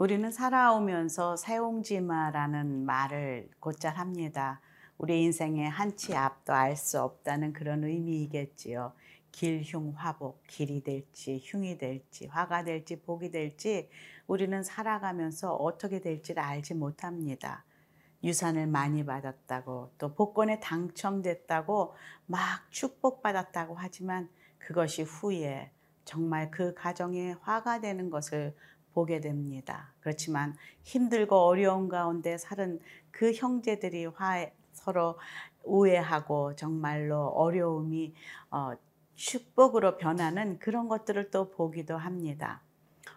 우리는 살아오면서 세옹지마라는 말을 곧잘 합니다. 우리 인생의 한치 앞도 알 수 없다는 그런 의미이겠지요. 길흉화복, 길이 될지 흉이 될지 화가 될지 복이 될지 우리는 살아가면서 어떻게 될지를 알지 못합니다. 유산을 많이 받았다고 또 복권에 당첨됐다고 막 축복받았다고 하지만 그것이 후에 정말 그 가정에 화가 되는 것을 보게 됩니다. 그렇지만 힘들고 어려운 가운데 살은 그 형제들이 화 서로 우애하고 정말로 어려움이 어, 축복으로 변하는 그런 것들을 또 보기도 합니다.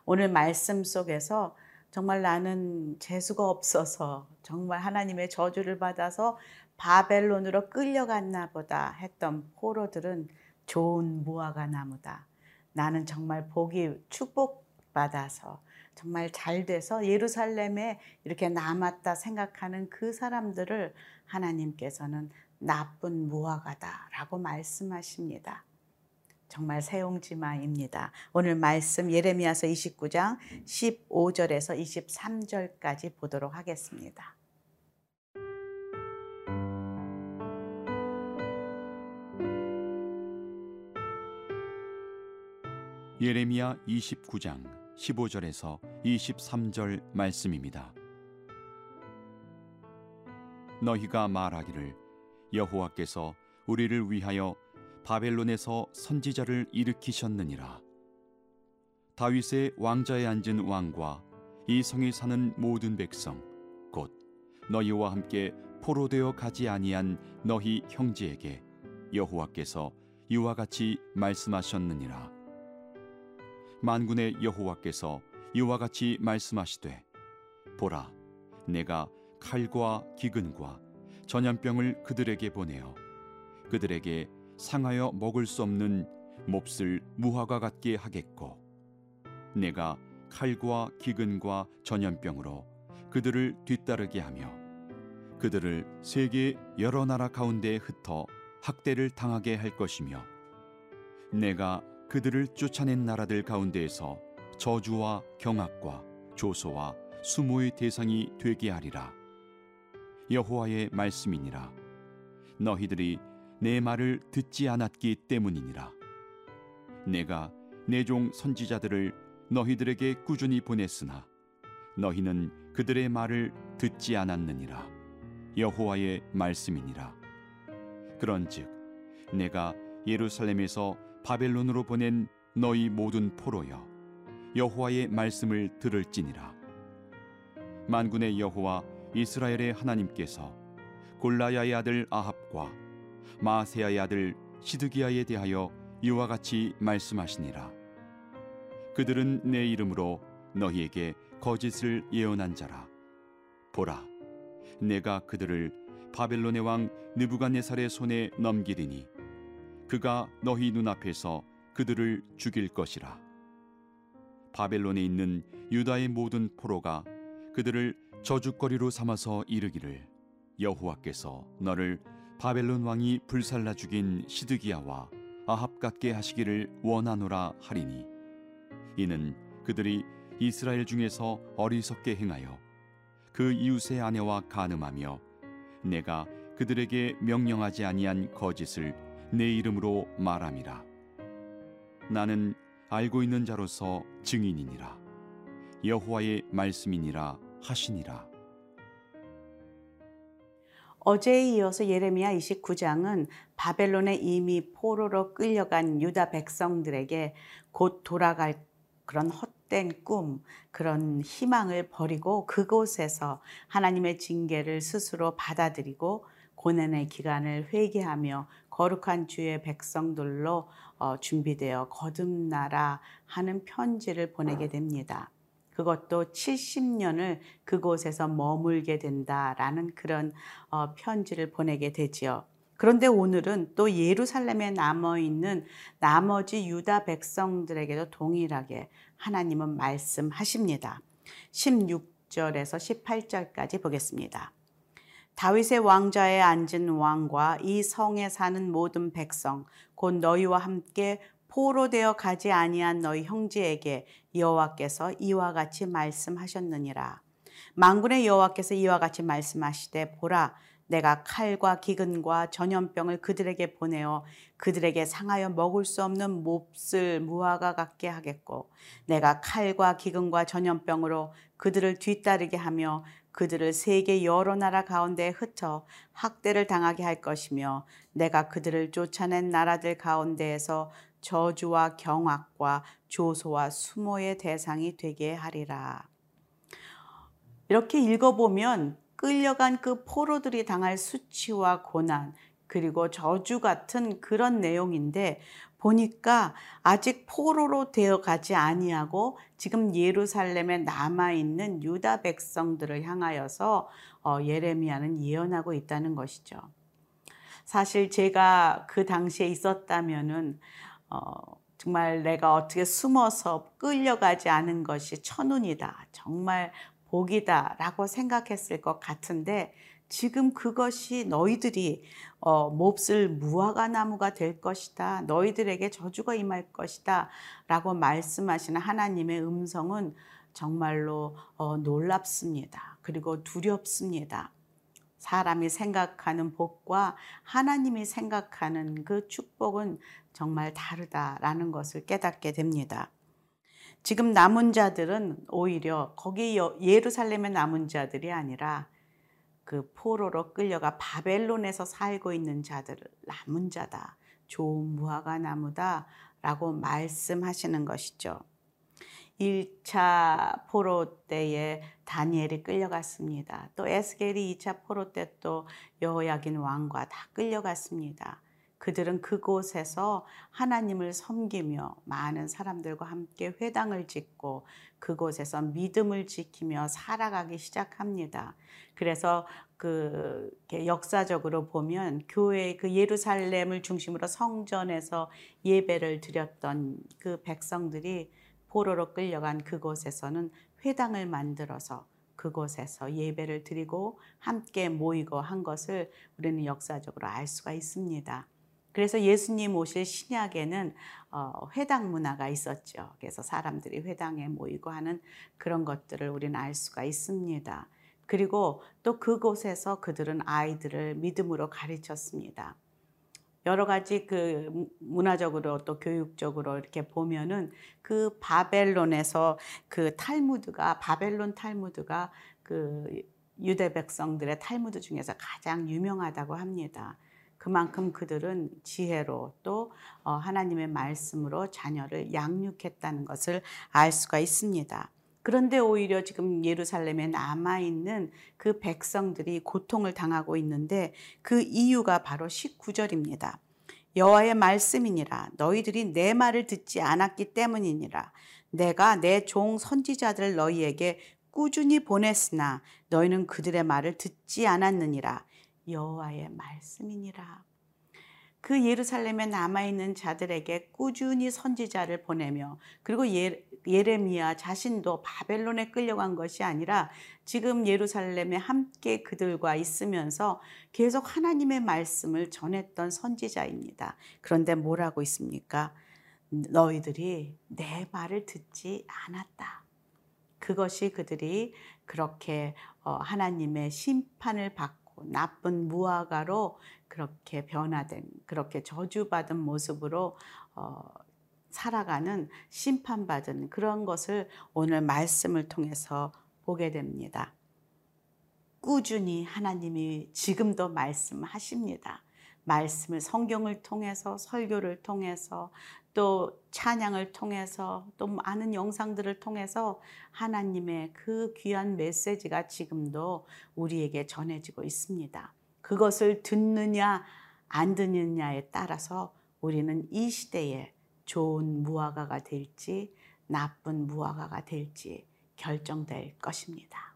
오늘 말씀 속에서 정말 나는 재수가 없어서 정말 하나님의 저주를 받아서 바벨론으로 끌려갔나 보다 했던 포로들은 좋은 무화과 나무다. 나는 정말 복이 축복 받아서 정말 잘 돼서 예루살렘에 이렇게 남았다 생각하는 그 사람들을 하나님께서는 나쁜 무화과다라고 말씀하십니다. 정말 세용지마입니다. 오늘 말씀 예레미야서 29장 15절에서 23절까지 보도록 하겠습니다. 예레미야 29장 15절에서 23절 말씀입니다. 너희가 말하기를 여호와께서 우리를 위하여 바벨론에서 선지자를 일으키셨느니라. 다윗의 왕자에 앉은 왕과 이 성에 사는 모든 백성 곧 너희와 함께 포로되어 가지 아니한 너희 형제에게 여호와께서 이와 같이 말씀하셨느니라. 만군의 여호와께서 이와 같이 말씀하시되 보라 내가 칼과 기근과 전염병을 그들에게 보내어 그들에게 상하여 먹을 수 없는 몹쓸 무화과 같게 하겠고 내가 칼과 기근과 전염병으로 그들을 뒤따르게 하며 그들을 세계 여러 나라 가운데 흩어 학대를 당하게 할 것이며 내가 그들을 쫓아낸 나라들 가운데에서 저주와 경악과 조소와 수모의 대상이 되게 하리라 여호와의 말씀이니라 너희들이 내 말을 듣지 않았기 때문이니라. 내가 내 종 선지자들을 너희들에게 꾸준히 보냈으나 너희는 그들의 말을 듣지 않았느니라. 여호와의 말씀이니라. 그런즉 내가 예루살렘에서 바벨론으로 보낸 너희 모든 포로여 여호와의 말씀을 들을지니라. 만군의 여호와 이스라엘의 하나님께서 골라야의 아들 아합과 마세야의 아들 시드기야에 대하여 이와 같이 말씀하시니라. 그들은 내 이름으로 너희에게 거짓을 예언한 자라. 보라, 내가 그들을 바벨론의 왕 느부갓네살의 손에 넘기리니 그가 너희 눈앞에서 그들을 죽일 것이라. 바벨론에 있는 유다의 모든 포로가 그들을 저주거리로 삼아서 이르기를 여호와께서 너를 바벨론 왕이 불살라 죽인 시드기야와 아합 같게 하시기를 원하노라 하리니 이는 그들이 이스라엘 중에서 어리석게 행하여 그 이웃의 아내와 간음하며 내가 그들에게 명령하지 아니한 거짓을 내 이름으로 말함이라. 나는 알고 있는 자로서 증인이니라. 여호와의 말씀이니라 하시니라. 어제에 이어서 예레미야 29장은 바벨론에 이미 포로로 끌려간 유다 백성들에게 곧 돌아갈 그런 헛된 꿈, 그런 희망을 버리고 그곳에서 하나님의 징계를 스스로 받아들이고 고난의 기간을 회개하며 거룩한 주의 백성들로 어, 준비되어 거듭나라 하는 편지를 보내게 됩니다. 그것도 70년을 그곳에서 머물게 된다라는 그런 어, 편지를 보내게 되지요. 그런데 오늘은 또 예루살렘에 남아 있는 나머지 유다 백성들에게도 동일하게 하나님은 말씀하십니다. 16절에서 18절까지 보겠습니다. 다윗의 왕좌에 앉은 왕과 이 성에 사는 모든 백성 곧 너희와 함께 포로 되어 가지 아니한 너희 형제에게 여호와께서 이와 같이 말씀하셨느니라. 망군의 여호와께서 이와 같이 말씀하시되 보라 내가 칼과 기근과 전염병을 그들에게 보내어 그들에게 상하여 먹을 수 없는 몹쓸 무화과 같게 하겠고 내가 칼과 기근과 전염병으로 그들을 뒤따르게 하며 그들을 세계 여러 나라 가운데 흩어 학대를 당하게 할 것이며 내가 그들을 쫓아낸 나라들 가운데에서 저주와 경악과 조소와 수모의 대상이 되게 하리라. 이렇게 읽어보면 끌려간 그 포로들이 당할 수치와 고난 그리고 저주 같은 그런 내용인데 보니까 아직 포로로 되어 가지 아니하고 지금 예루살렘에 남아 있는 유다 백성들을 향하여서 어, 예레미야는 예언하고 있다는 것이죠. 사실 제가 그 당시에 있었다면은 어, 정말 내가 어떻게 숨어서 끌려가지 않은 것이 천운이다. 정말 복이다라고 생각했을 것 같은데 지금 그것이 너희들이 어, 몹쓸 무화과 나무가 될 것이다. 너희들에게 저주가 임할 것이다. 라고 말씀하시는 하나님의 음성은 정말로 어, 놀랍습니다. 그리고 두렵습니다. 사람이 생각하는 복과 하나님이 생각하는 그 축복은 정말 다르다라는 것을 깨닫게 됩니다. 지금 남은 자들은 오히려 거기 예루살렘의 남은 자들이 아니라 그 포로로 끌려가 바벨론에서 살고 있는 자들을 남은 자다. 좋은 무화과 나무다 라고 말씀하시는 것이죠. 1차 포로 때에 다니엘이 끌려갔습니다. 또 에스겔이 2차 포로 때 또 여호야긴 왕과 다 끌려갔습니다. 그들은 그곳에서 하나님을 섬기며 많은 사람들과 함께 회당을 짓고 그곳에서 믿음을 지키며 살아가기 시작합니다. 그래서 그 역사적으로 보면 교회 그 예루살렘을 중심으로 성전에서 예배를 드렸던 그 백성들이 포로로 끌려간 그곳에서는 회당을 만들어서 그곳에서 예배를 드리고 함께 모이고 한 것을 우리는 역사적으로 알 수가 있습니다. 그래서 예수님 오실 신약에는 어, 회당 문화가 있었죠. 그래서 사람들이 회당에 모이고 하는 그런 것들을 우리는 알 수가 있습니다. 그리고 또 그곳에서 그들은 아이들을 믿음으로 가르쳤습니다. 여러 가지 그 문화적으로 또 교육적으로 이렇게 보면은 그 바벨론에서 그 탈무드가 바벨론 탈무드가 그 유대 백성들의 탈무드 중에서 가장 유명하다고 합니다. 그만큼 그들은 지혜로 또 어, 하나님의 말씀으로 자녀를 양육했다는 것을 알 수가 있습니다. 그런데 오히려 지금 예루살렘에 남아있는 그 백성들이 고통을 당하고 있는데 그 이유가 바로 19절입니다. 여호와의 말씀이니라 너희들이 내 말을 듣지 않았기 때문이니라 내가 내 종 선지자들 너희에게 꾸준히 보냈으나 너희는 그들의 말을 듣지 않았느니라 여호와의 말씀이니라. 그 예루살렘에 남아 있는 자들에게 꾸준히 선지자를 보내며 그리고 예, 예레미야 자신도 바벨론에 끌려간 것이 아니라 지금 예루살렘에 함께 그들과 있으면서 계속 하나님의 말씀을 전했던 선지자입니다. 그런데 뭐라고 있습니까? 너희들이 내 말을 듣지 않았다. 그것이 그들이 그렇게 어, 하나님의 심판을 받 고 나쁜 무화과로 그렇게 변화된 그렇게 저주받은 모습으로 어, 살아가는 심판받은 그런 것을 오늘 말씀을 통해서 보게 됩니다. 꾸준히 하나님이 지금도 말씀하십니다. 말씀을 성경을 통해서 설교를 통해서 또 찬양을 통해서 또 많은 영상들을 통해서 하나님의 그 귀한 메시지가 지금도 우리에게 전해지고 있습니다. 그것을 듣느냐 안 듣느냐에 따라서 우리는 이 시대에 좋은 무화과가 될지 나쁜 무화과가 될지 결정될 것입니다.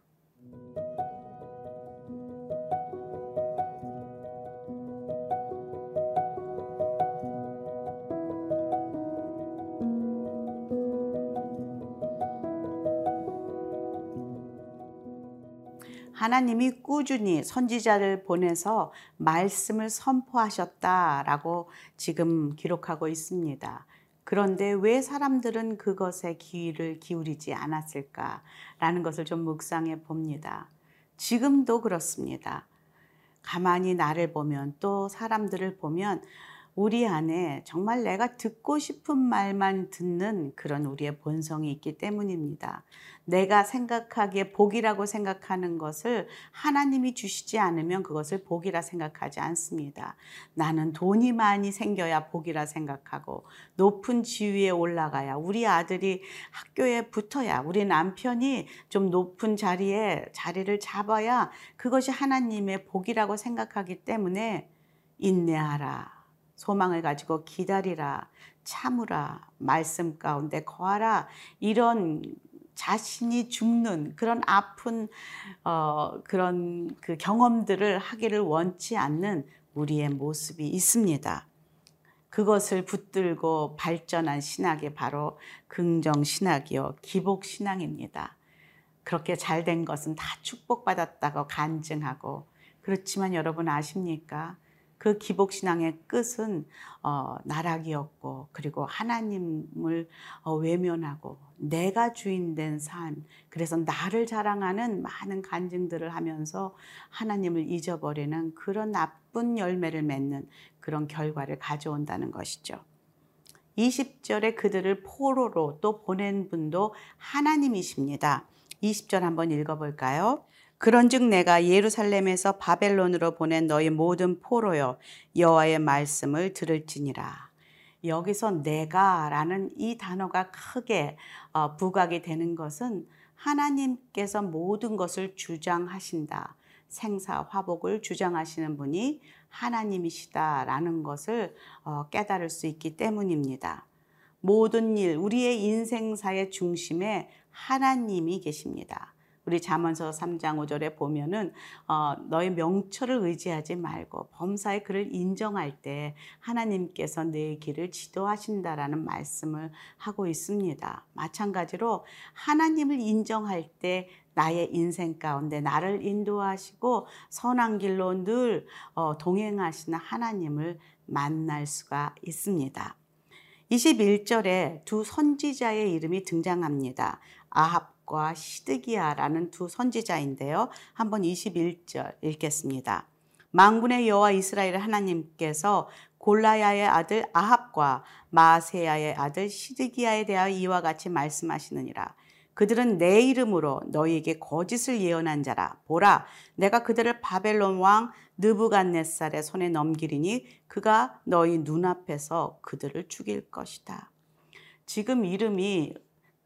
하나님이 꾸준히 선지자를 보내서 말씀을 선포하셨다라고 지금 기록하고 있습니다. 그런데 왜 사람들은 그것에 귀를 기울이지 않았을까라는 것을 좀 묵상해 봅니다. 지금도 그렇습니다. 가만히 나를 보면 또 사람들을 보면 우리 안에 정말 내가 듣고 싶은 말만 듣는 그런 우리의 본성이 있기 때문입니다. 내가 생각하기에 복이라고 생각하는 것을 하나님이 주시지 않으면 그것을 복이라 생각하지 않습니다. 나는 돈이 많이 생겨야 복이라 생각하고 높은 지위에 올라가야 우리 아들이 학교에 붙어야 우리 남편이 좀 높은 자리에 자리를 잡아야 그것이 하나님의 복이라고 생각하기 때문에 인내하라. 소망을 가지고 기다리라, 참으라, 말씀 가운데 거하라, 이런 자신이 죽는 그런 아픈 어, 그런 그 경험들을 하기를 원치 않는 우리의 모습이 있습니다. 그것을 붙들고 발전한 신학이 바로 긍정 신학이요 기복 신앙입니다. 그렇게 잘 된 것은 다 축복받았다고 간증하고 그렇지만 여러분 아십니까? 그 기복신앙의 끝은 어, 나락이었고 그리고 하나님을 어, 외면하고 내가 주인된 삶 그래서 나를 자랑하는 많은 간증들을 하면서 하나님을 잊어버리는 그런 나쁜 열매를 맺는 그런 결과를 가져온다는 것이죠. 20절에 그들을 포로로 또 보낸 분도 하나님이십니다. 20절 한번 읽어볼까요? 그런즉 내가 예루살렘에서 바벨론으로 보낸 너희 모든 포로여 여호와의 말씀을 들을지니라. 여기서 내가라는 이 단어가 크게 어, 부각이 되는 것은 하나님께서 모든 것을 주장하신다. 생사 화복을 주장하시는 분이 하나님이시다라는 것을 어, 깨달을 수 있기 때문입니다. 모든 일, 우리의 인생사의 중심에 하나님이 계십니다. 우리 잠언서 3장 5절에 보면은 어, 너의 명철을 의지하지 말고 범사의 그를 인정할 때 하나님께서 내 길을 지도하신다라는 말씀을 하고 있습니다. 마찬가지로 하나님을 인정할 때 나의 인생 가운데 나를 인도하시고 선한 길로 늘 어, 동행하시는 하나님을 만날 수가 있습니다. 21절에 두 선지자의 이름이 등장합니다. 아합 과 시드기야라는 두 선지자인데요. 한번 21절 읽겠습니다. 망군의 여호와 이스라엘 하나님께서 골라야의 아들 아합과 마세야의 아들 시드기야에 대하여 이와 같이 말씀하시느니라. 그들은 내 이름으로 너희에게 거짓을 예언한 자라. 보라, 내가 그들을 바벨론 왕 느부갓네살의 손에 넘기리니 그가 너희 눈앞에서 그들을 죽일 것이다. 지금 이름이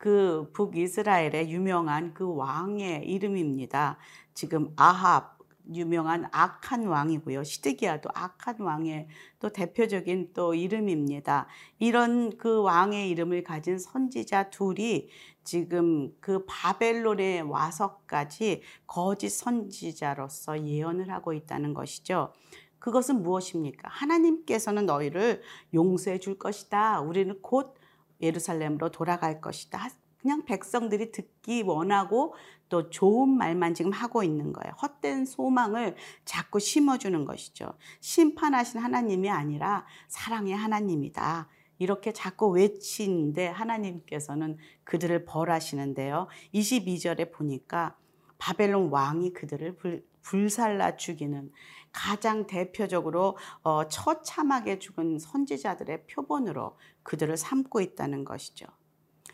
그 북이스라엘의 유명한 그 왕의 이름입니다. 지금 아합 유명한 악한 왕이고요. 시드기야도 악한 왕의 또 대표적인 또 이름입니다. 이런 그 왕의 이름을 가진 선지자 둘이 지금 그 바벨론에 와서까지 거짓 선지자로서 예언을 하고 있다는 것이죠. 그것은 무엇입니까? 하나님께서는 너희를 용서해 줄 것이다. 우리는 곧 예루살렘으로 돌아갈 것이다. 그냥 백성들이 듣기 원하고 또 좋은 말만 지금 하고 있는 거예요. 헛된 소망을 자꾸 심어주는 것이죠. 심판하신 하나님이 아니라 사랑의 하나님이다. 이렇게 자꾸 외치는데 하나님께서는 그들을 벌하시는데요. 22절에 보니까 바벨론 왕이 그들을 불, 불살라 죽이는 가장 대표적으로 어, 처참하게 죽은 선지자들의 표본으로 그들을 삼고 있다는 것이죠.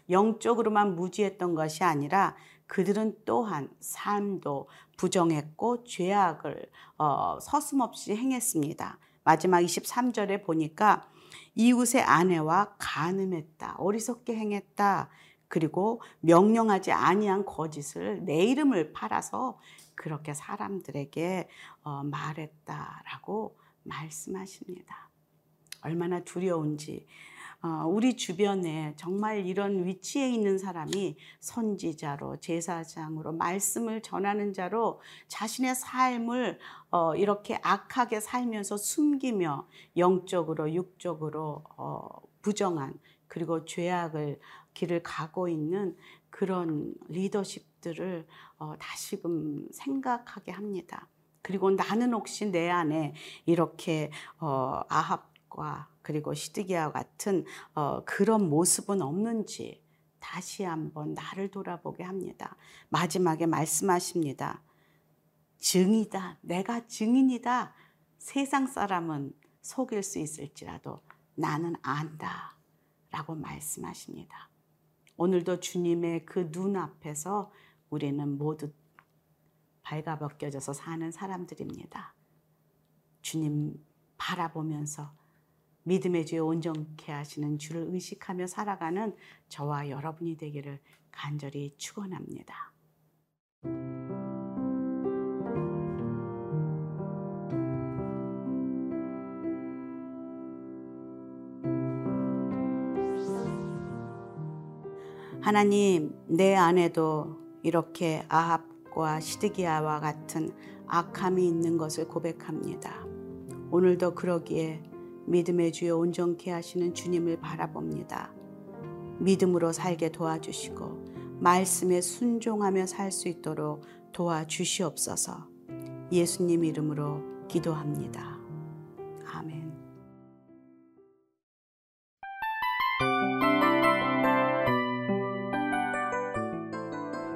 영적으로만 무지했던 것이 아니라 그들은 또한 삶도 부정했고 죄악을 어, 서슴없이 행했습니다. 마지막 23절에 보니까 이웃의 아내와 간음했다. 어리석게 행했다. 그리고 명령하지 아니한 거짓을 내 이름을 팔아서 그렇게 사람들에게 어, 말했다라고 말씀하십니다. 얼마나 두려운지 어, 우리 주변에 정말 이런 위치에 있는 사람이 선지자로 제사장으로 말씀을 전하는 자로 자신의 삶을 어, 이렇게 악하게 살면서 숨기며 영적으로 육적으로 부정한 그리고 죄악을 길을 가고 있는 그런 리더십 들을 어, 다시금 생각하게 합니다. 그리고 나는 혹시 내 안에 이렇게 어, 아합 아합과 그리고 시드기야 같은 어, 그런 모습은 없는지 다시 한번 나를 돌아보게 합니다. 마지막에 말씀하십니다. 증이다. 내가 증인이다. 세상 사람은 속일 수 있을지라도 나는 안다. 라고 말씀하십니다. 오늘도 주님의 그 눈앞에서 우리는 모두 발가벗겨져서 사는 사람들입니다. 주님 바라보면서 믿음의 주에 온전케 하시는 주를 의식하며 살아가는 저와 여러분이 되기를 간절히 축원합니다. 하나님, 내 안에도 이렇게 아합과 시드기야와 같은 악함이 있는 것을 고백합니다. 오늘도 그러기에 믿음의 주에 온전케 하시는 주님을 바라봅니다. 믿음으로 살게 도와주시고 말씀에 순종하며 살 수 있도록 도와주시옵소서. 예수님 이름으로 기도합니다. 아멘.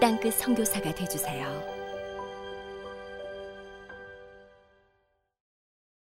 땅끝 성교사가 되주세요